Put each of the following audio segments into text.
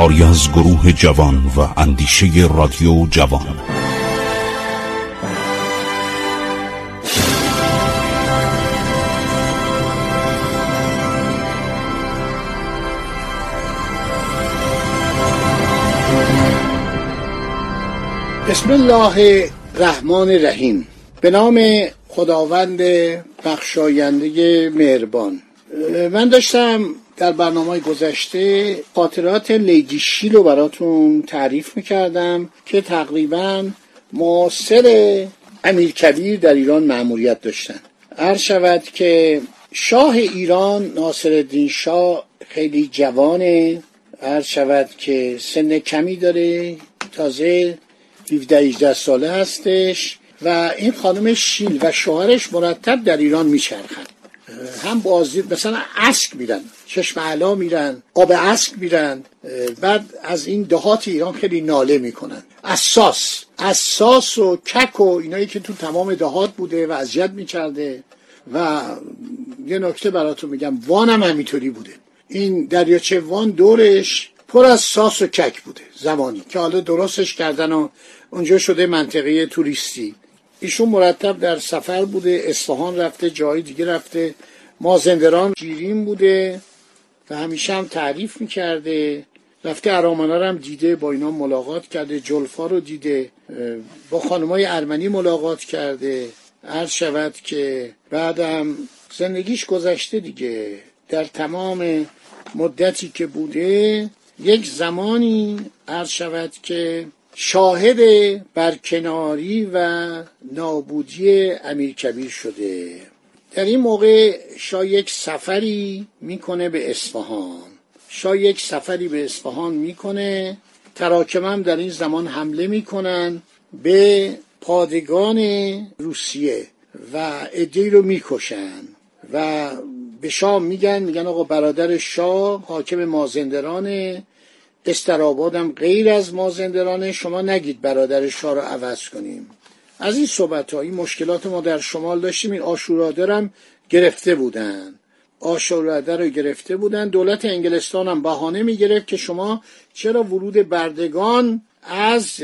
کاری از گروه جوان و اندیشه رادیو جوان. بسم الله الرحمن الرحیم. به نام خداوند بخشاینده مهربان. من داشتم در برنامه گذشته خاطرات لیدی شیل رو براتون تعریف می‌کردم که تقریبا معاصر امیر کبیر در ایران معمولیت داشتن. عرض شود که شاه ایران ناصر الدین شاه خیلی جوانه. عرض شود که سن کمی داره. تازه 17 18 ساله هستش و این خانم شیل و شوهرش مرتب در ایران میچرخن هم بازی مثلا اسک میرن چشم علا میرن آب اسک میرن بعد از این دهات ایران خیلی ناله می‌کنن. اساس اساس و کک و اینایی که تو تمام دهات بوده و اذیت می‌کرده و یه نکته براتون میگم وانم همینطوری بوده. این دریاچه وان دورش پر از ساس و کک بوده زمانی که حالا درستش کردن و اونجا شده منطقه توریستی. ایشون مرتب در سفر بوده اصفهان رفته جای دیگه رفته. مازندران جیرین بوده و همیشه هم تعریف می‌کرده. رفته ارامنه هم دیده با اینا ملاقات کرده جلفا رو دیده با خانمای ارمنی ملاقات کرده. عرض شود که بعدم زندگیش گذشته دیگه. در تمام مدتی که بوده یک زمانی عرض شود که شاهد برکناری و نابودی امیر کبیر شده. در این موقع شاه یک سفری می‌کنه به اصفهان. شاه یک سفری به اصفهان می‌کنه. تراکم در این زمان حمله می‌کنن به پادگان روسیه و ادهی رو می‌کشن و به شاه میگن میگن آقا برادر شاه حاکم مازندرانه. استرابادم غیر از مازندرانه شما نگید برادر شاه رو عوض کنیم. از این صحبت ها این مشکلات ما در شمال داشتیم این آشوراده هم گرفته بودن. آشوراده رو گرفته بودن. دولت انگلستان هم بهانه می‌گرفت که شما چرا ورود بردگان از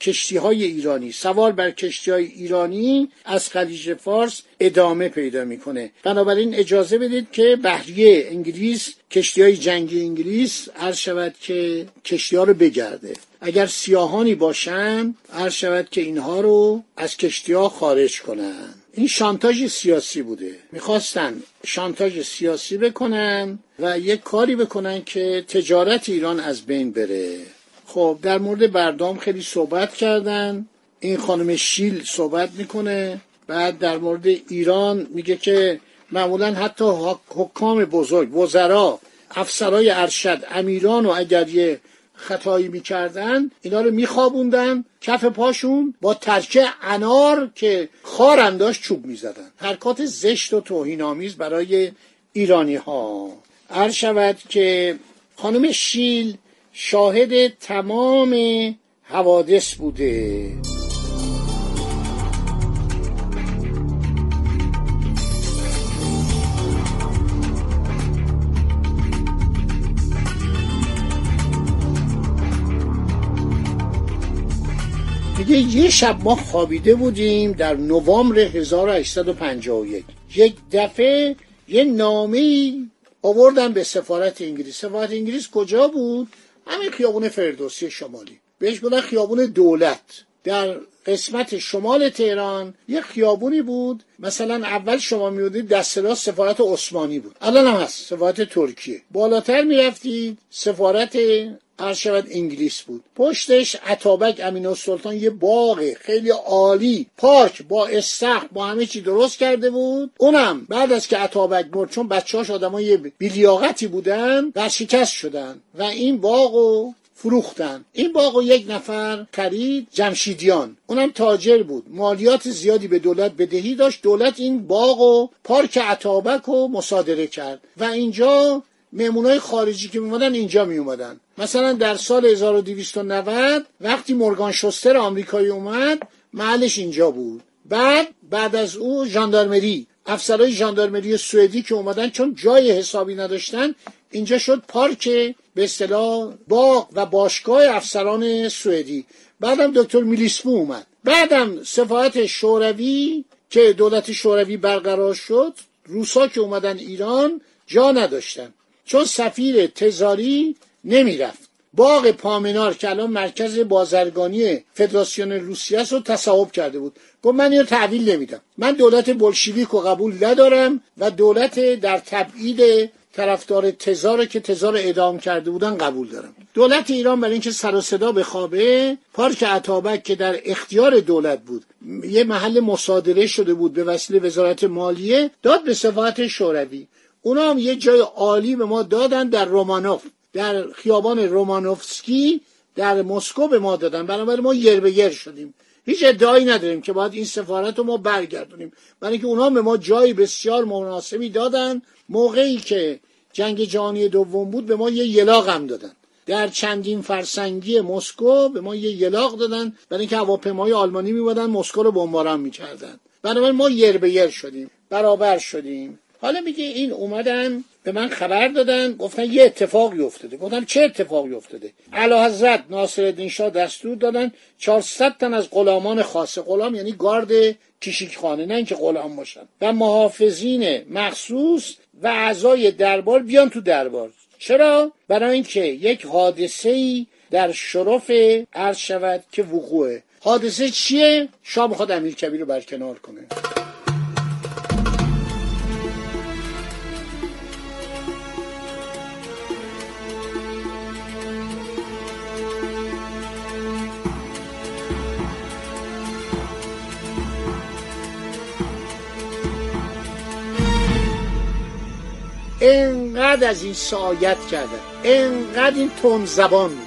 کشتی های ایرانی. سوار بر کشتی های ایرانی از خلیج فارس ادامه پیدا می‌کنه. بنابراین اجازه بدید که بحریه انگلیس کشتی های جنگی انگلیس عرض شود که کشتی ها رو بگرده. اگر سیاهانی باشن عرض شود که اینها رو از کشتی ها خارج کنن. این شانتاژ سیاسی بوده. می‌خواستن شانتاژ سیاسی بکنن و یک کاری بکنن که تجارت ایران از بین بره. خب در مورد بردام خیلی صحبت کردن. این خانم شیل صحبت می‌کنه. بعد در مورد ایران میگه که معمولا حتی حکام بزرگ وزرا افسرای ارشد امیران و اگر یه خطایی می‌کردن اینا رو میخوابوندن. کف پاشون با ترکه انار که خار داشت چوب می‌زدن. حرکات زشت و توهینآمیز برای ایرانی ها عرض شود که خانم شیل شاهد تمام حوادث بوده. میگه یه شب ما خوابیده بودیم در نوامبر 1851 یک. دفعه یه نامه آوردن به سفارت انگلیس. سفارت انگلیس کجا بود؟ همین خیابون فردوسی شمالی. بهش گفتن خیابون دولت. در قسمت شمال تهران یه خیابونی بود. مثلا اول شما میودید دست راست سفارت عثمانی بود. الان هم هست. سفارت ترکیه. بالاتر می‌رفتید. سفارت عرض انگلیس بود. پشتش عطابک امین سلطان یه باغ خیلی عالی. پارک با استخ با همه چی درست کرده بود. اونم بعد از که عطابک مرد چون بچه‌هاش آدمای بیلیاقتی بودن شکست شدن و این باغو فروختن. این باغ یک نفر خرید جمشیدیان. اونم تاجر بود. مالیات زیادی به دولت بدهی داشت. دولت این باغ و پارک عطابک رو مصادره کرد. و اینجا مهمونای خارجی که میومدن اینجا میومدن مثلا در سال 1290 وقتی مورگان شوستر آمریکایی اومد محلش اینجا بود. بعد بعد از او ژاندارمری افسرهای ژاندارمری سوئدی که اومدن چون جای حسابی نداشتن اینجا شد پارک به اصطلاح باغ و باشگاه افسران سوئدی. بعدم دکتر میلیسپو اومد. بعدم سفارت شوروی که دولت شوروی برقرار شد روسا که اومدن ایران جا نداشتن. چون سفیر تزاری نمی‌رفت. باغ پامنار که الان مرکز بازرگانی فدراسیون روسیه رو تصاحب کرده بود. گفت من اینو تحویل نمیدم. من دولت بلشویک رو قبول ندارم و دولت در تبعید طرفدار تزار که تزار اعدام کرده بودن قبول دارم. دولت ایران برای اینکه سر و صدا بخوابه پارک عطابک که در اختیار دولت بود یه محل مصادره شده بود به وسیله وزارت مالیه داد به سفارت شوروی. اونا هم یه جای عالی به ما دادن در رومانوف. در خیابان رومانوفسکی در مسکو به ما دادن. بنابراین ما یر به یر شدیم. هیچ ادعایی نداریم که باید این سفارت رو ما برگردونیم. برای اینکه اونها به ما جایی بسیار مناسبی دادن. موقعی که جنگ جهانی دوم بود به ما یه یلاق هم دادن. در چندین فرسنگی مسکو به ما یه یلاق دادن. برای اینکه هواپیمای آلمانی میبادن مسکو رو بمباران می‌کردن. بنابراین ما یر به یر شدیم. برابر شدیم. حالا میگه این اومدن به من خبر دادن گفتن یه اتفاقی افتاده. گفتم چه اتفاقی افتاده؟ اعلی حضرت ناصرالدین شاه دستور دادن 400 تن از غلامان خاص غلام یعنی گارد کشیک خانه نه اینکه غلام باشن. و محافظین مخصوص و اعضای دربار بیان تو دربار. چرا؟ برای اینکه یک حادثه ای در شرف عرض شود که وقوعه. حادثه چیه؟ شاه می‌خواد امیر کبیر رو برکنار کنه. انقدر از این سایت کردن. انقدر این تون زبان.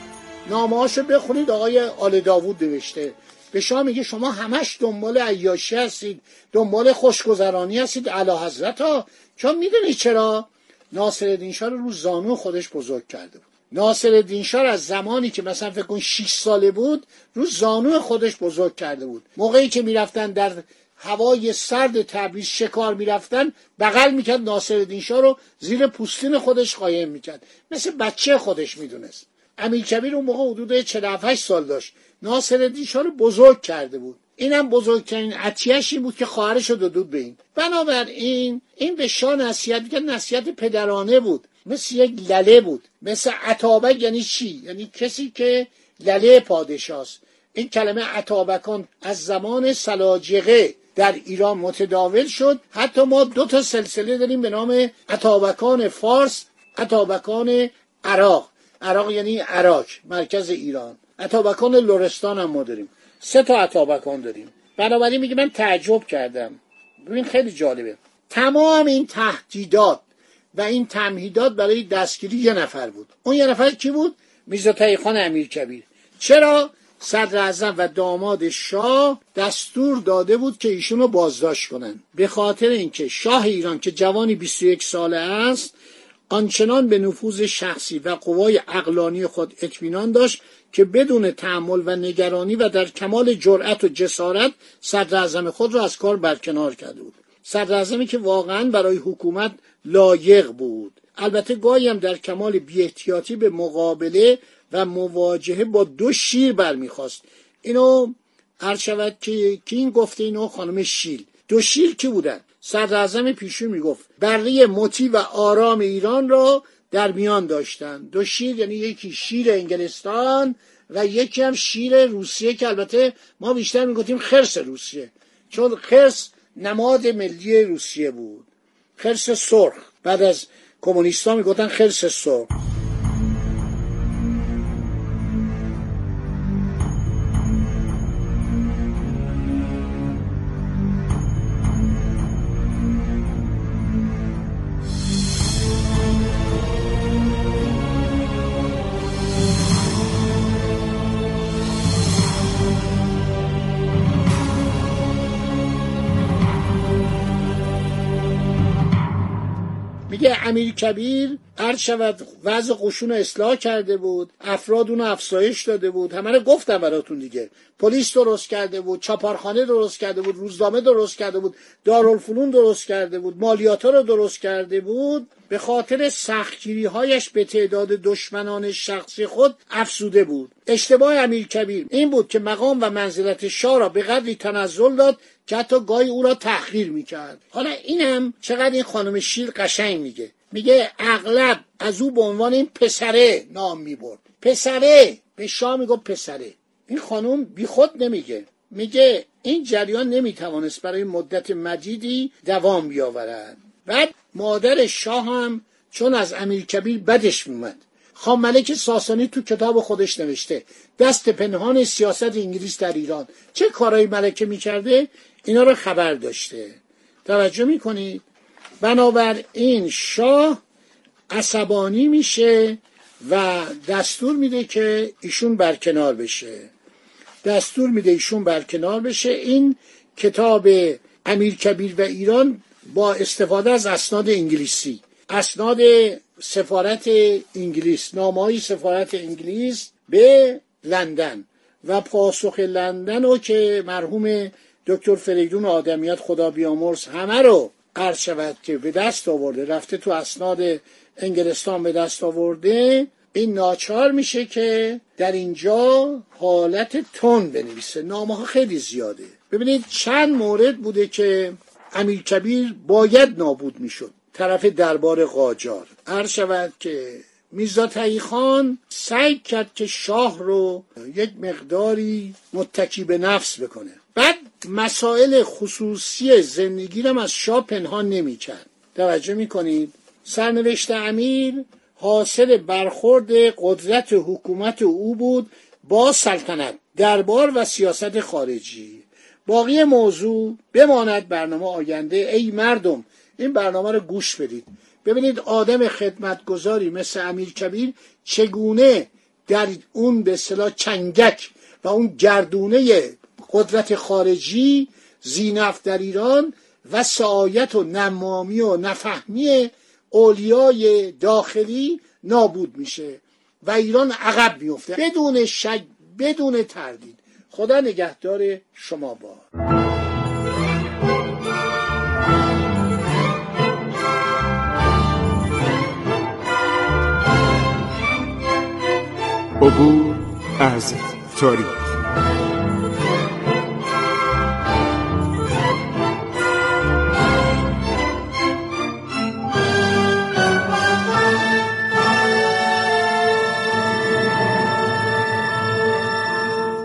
نامه بخونید آقای آل داوود نوشته. به شما میگه شما همش دنبال عیاشی هستید دنبال خوشگذرانی هستید. علا حضرت ها چون می‌دونید چرا؟ ناصر شاه رو رو زانو خودش بزرگ کرده بود. ناصر شاه از زمانی که مثلا فکر کن 6 ساله بود رو زانو خودش بزرگ کرده بود. موقعی که می‌رفتن در هوای سرد تبریز شکار می‌رفتن بغل می‌کرد ناصر شاه رو زیر پوستین خودش قایم می‌کرد. مثل بچه خودش می‌دونست. امیر کبیر اون موقع حدود 48 سال داشت. ناصر شاه رو بزرگ کرده بود. اینم بزرگترین عطیشی بود که خواهرش رو دود به این. بنابراین این به شاه نصیحت می‌کرد نصیحت پدرانه بود. مثل یک لله بود. مثل عطابک یعنی چی؟ یعنی کسی که لله پادشاست. این کلمه عطابکان از زمان سلاجقه در ایران متداول شد. حتی ما دو تا سلسله داریم به نام عطابکان فارس عطابکان عراق. عراق یعنی عراق مرکز ایران. عطابکان لورستان هم ما داریم. سه تا عطابکان داریم. بنابراین میگه من تعجب کردم. ببین خیلی جالبه. تمام این تهدیدات و این تمهیدات برای دستگیری یه نفر بود. اون یه نفر کی بود؟ میرزا خان امیر کبیر چرا؟ صدر اعظم و داماد شاه دستور داده بود که ایشونو بازداشت کنن. به خاطر اینکه شاه ایران که جوانی 21 ساله است آنچنان به نفوذ شخصی و قوای اقلانی خود اطمینان داشت که بدون تحمل و نگرانی و در کمال جرأت و جسارت صدر خود را از کار برکنار کرده بود. صدر که واقعا برای حکومت لایق بود. البته گاهی هم در کمال بیاحتیاطی به مقابله و مواجهه با دو شیر برمیخواست. اینو هر شود که کی این گفته اینو خانم شیل. دو شیر کی بودن؟ صدر پیشون می‌گفت. بره مطی و آرام ایران را در میان داشتن. دو شیر یعنی یکی شیر انگلستان و یکی هم شیر روسیه که البته ما بیشتر می‌گفتیم خرس روسیه. چون خرس نماد ملی روسیه بود. خرس سرخ. بعد از کمونیستا می‌گفتن خرس سرخ. امیر کبیر هر شود وضع قشون اصلاح کرده بود افراد اونو افزایش داده بود همه رو گفتم براتون دیگه. پلیس درست کرده بود چاپارخانه درست کرده بود روزنامه درست کرده بود دارالفنون درست کرده بود مالیات رو درست کرده بود. به خاطر سختگیری هایش به تعداد دشمنان شخصی خود افسوده بود. اشتباه امیر کبیر این بود که مقام و منزلت شاه را به قدری تنزل داد که حتی گاهی او را تحقیر می‌کرد. حالا این هم چقدر این خانم شیر قشنگ میگه. میگه اغلب از او به عنوان این پسره نام می‌برد. پسره به شاه میگو پسره. این خانم بی خود نمیگه. میگه این جریان نمی‌توانست برای مدت مجیدی دوام بیاورد. بعد مادر شاه هم چون از امیر کبیر بدش میومد خان ملک ساسانی تو کتاب خودش نوشته دست پنهان سیاست انگلیس در ایران. چه کارایی ملکه می‌کرده؟ اینا رو خبر داشته. توجه می‌کنید؟ بنابراین شاه عصبانی میشه و دستور میده که ایشون برکنار بشه. دستور میده ایشون برکنار بشه. این کتاب امیر کبیر و ایران با استفاده از اسناد انگلیسی. اسناد سفارت انگلیس نامه های سفارت انگلیس به لندن و پاسخ لندن رو که مرحوم دکتر فریدون آدمیات خدا بیامرز همه رو عرض شود که به دست آورده. رفته تو اسناد انگلستان به دست آورده. این ناچار میشه که در اینجا حالت تون بنویسه. نامه ها خیلی زیاده. ببینید چند مورد بوده که امیر کبیر باید نابود می‌شد. طرف دربار قاجار. هر شود که میرزا خان سعی کرد که شاه رو یک مقداری متکی به نفس بکنه. بعد مسائل خصوصی زندگی رو از شاه پنهان نمی‌کرد. توجه می‌کنید؟ سرنوشت امیر حاصل برخورد قدرت حکومت او بود با سلطنت دربار و سیاست خارجی. باقی موضوع بماند برنامه آینده. ای مردم این برنامه رو گوش بدید. ببینید آدم خدمتگذاری مثل امیر کبیر چگونه در اون به صلاح چنگک و اون گردونه قدرت خارجی زینف در ایران و سعایت و نمامی و نفهمی اولیای داخلی نابود میشه و ایران عقب میفته. بدون شک بدون تردید. خدا نگهدار شما با. عبور از تاریخ.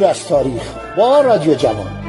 عبور از تاریخ با رادیو جوان.